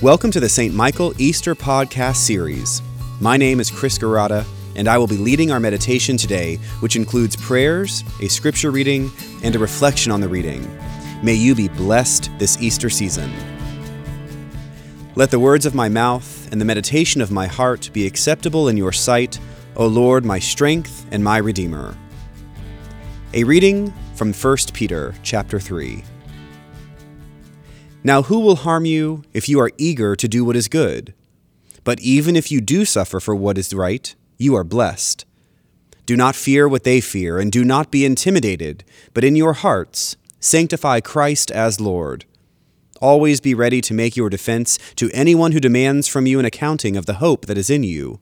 Welcome to the St. Michael Easter Podcast Series. My name is Chris Garata, and I will be leading our meditation today, which includes prayers, a scripture reading, and a reflection on the reading. May you be blessed this Easter season. Let the words of my mouth and the meditation of my heart be acceptable in your sight, O Lord, my strength and my Redeemer. A reading from 1 Peter chapter 3. Now, who will harm you if you are eager to do what is good? But even if you do suffer for what is right, you are blessed. Do not fear what they fear, and do not be intimidated, but in your hearts sanctify Christ as Lord. Always be ready to make your defense to anyone who demands from you an accounting of the hope that is in you,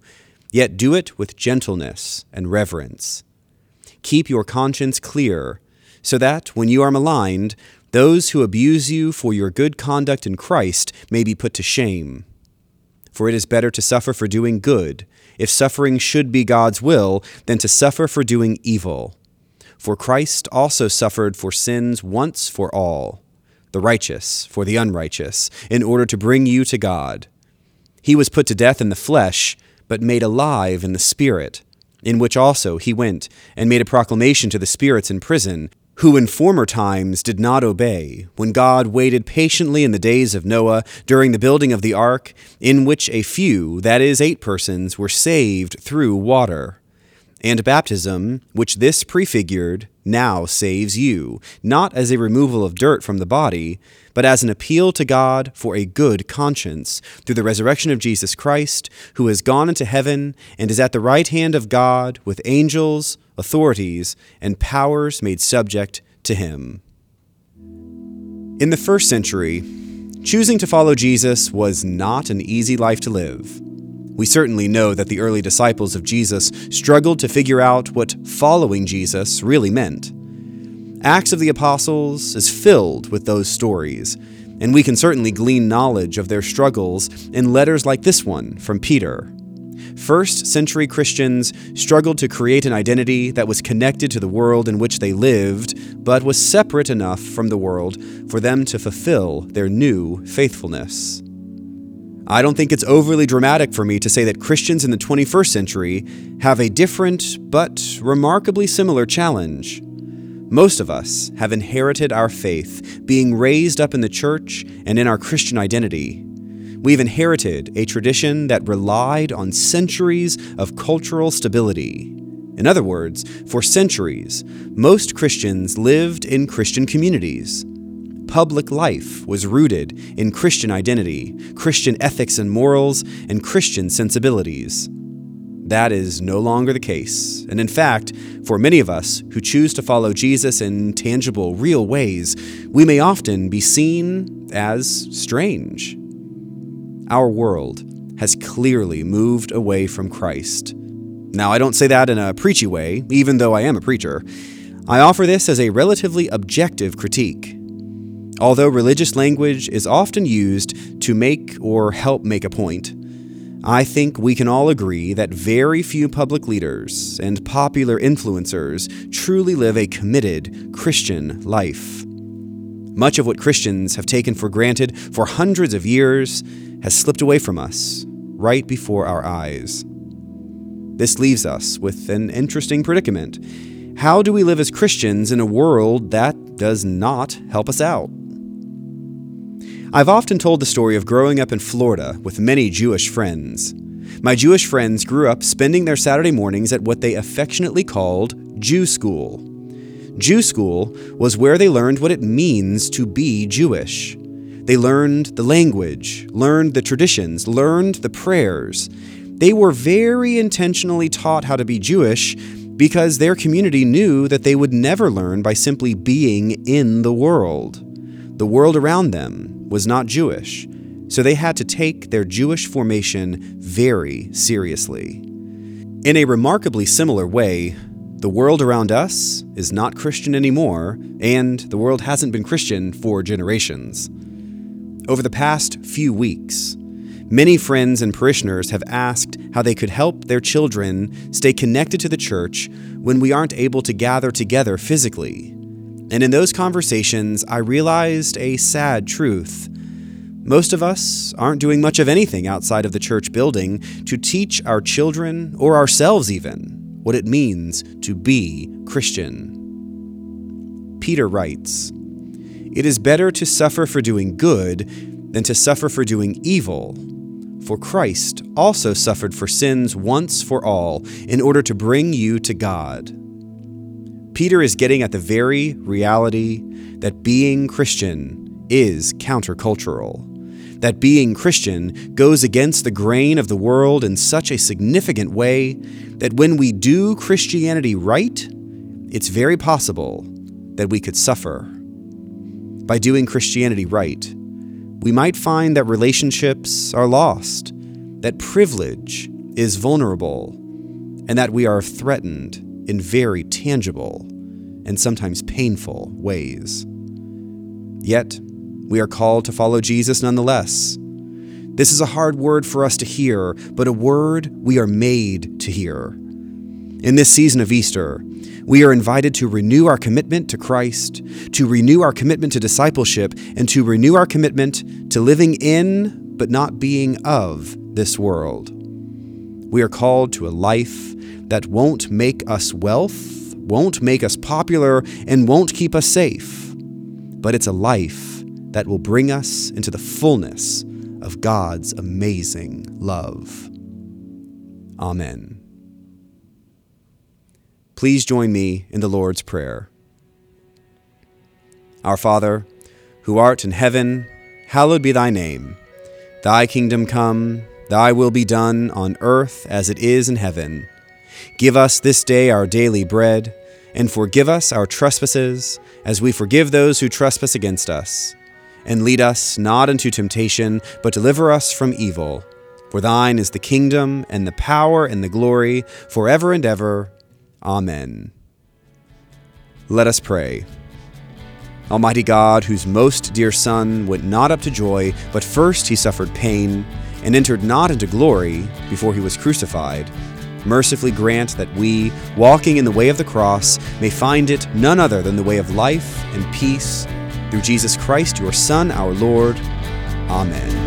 yet do it with gentleness and reverence. Keep your conscience clear, so that, when you are maligned, those who abuse you for your good conduct in Christ may be put to shame. For it is better to suffer for doing good, if suffering should be God's will, than to suffer for doing evil. For Christ also suffered for sins once for all, the righteous for the unrighteous, in order to bring you to God. He was put to death in the flesh, but made alive in the Spirit, in which also he went, and made a proclamation to the spirits in prison who in former times did not obey, when God waited patiently in the days of Noah during the building of the ark, in which a few, that is, eight persons, were saved through water. And baptism, which this prefigured, now saves you, not as a removal of dirt from the body, but as an appeal to God for a good conscience, through the resurrection of Jesus Christ, who has gone into heaven and is at the right hand of God with angels authorities, and powers made subject to him. In the first century, choosing to follow Jesus was not an easy life to live. We certainly know that the early disciples of Jesus struggled to figure out what following Jesus really meant. Acts of the Apostles is filled with those stories, and we can certainly glean knowledge of their struggles in letters like this one from Peter. First century Christians struggled to create an identity that was connected to the world in which they lived, but was separate enough from the world for them to fulfill their new faithfulness. I don't think it's overly dramatic for me to say that Christians in the 21st century have a different but remarkably similar challenge. Most of us have inherited our faith, being raised up in the church and in our Christian identity. We've inherited a tradition that relied on centuries of cultural stability. In other words, for centuries, most Christians lived in Christian communities. Public life was rooted in Christian identity, Christian ethics and morals, and Christian sensibilities. That is no longer the case. And in fact, for many of us who choose to follow Jesus in tangible, real ways, we may often be seen as strange our world has clearly moved away from Christ. Now, I don't say that in a preachy way, even though I am a preacher. I offer this as a relatively objective critique. Although religious language is often used to make or help make a point, I think we can all agree that very few public leaders and popular influencers truly live a committed Christian life. Much of what Christians have taken for granted for hundreds of years has slipped away from us right before our eyes. This leaves us with an interesting predicament. How do we live as Christians in a world that does not help us out? I've often told the story of growing up in Florida with many Jewish friends. My Jewish friends grew up spending their Saturday mornings at what they affectionately called Jew School. Jew School was where they learned what it means to be Jewish. They learned the language, learned the traditions, learned the prayers. They were very intentionally taught how to be Jewish because their community knew that they would never learn by simply being in the world. The world around them was not Jewish, so they had to take their Jewish formation very seriously. In a remarkably similar way, the world around us is not Christian anymore, and the world hasn't been Christian for generations. Over the past few weeks, many friends and parishioners have asked how they could help their children stay connected to the church when we aren't able to gather together physically. And in those conversations, I realized a sad truth. Most of us aren't doing much of anything outside of the church building to teach our children, or ourselves even, what it means to be Christian. Peter writes It is better to suffer for doing good than to suffer for doing evil. For Christ also suffered for sins once for all, in order to bring you to God. Peter is getting at the very reality that being Christian is countercultural. That being Christian goes against the grain of the world in such a significant way that when we do Christianity right, it's very possible that we could suffer. By doing Christianity right, we might find that relationships are lost, that privilege is vulnerable, and that we are threatened in very tangible and sometimes painful ways. Yet, we are called to follow Jesus nonetheless. This is a hard word for us to hear, but a word we are made to hear. In this season of Easter, we are invited to renew our commitment to Christ, to renew our commitment to discipleship, and to renew our commitment to living in, but not being of, this world. We are called to a life that won't make us wealth, won't make us popular, and won't keep us safe, but it's a life that will bring us into the fullness of God's amazing love. Amen. Please join me in the Lord's Prayer. Our Father, who art in heaven, hallowed be thy name. Thy kingdom come, thy will be done on earth as it is in heaven. Give us this day our daily bread, and forgive us our trespasses, as we forgive those who trespass against us. And lead us not into temptation, but deliver us from evil. For thine is the kingdom, and the power, and the glory, forever and ever. Amen. Let us pray. Almighty God, whose most dear Son went not up to joy, but first he suffered pain, and entered not into glory before he was crucified, mercifully grant that we, walking in the way of the cross, may find it none other than the way of life and peace, through Jesus Christ, your Son, our Lord. Amen.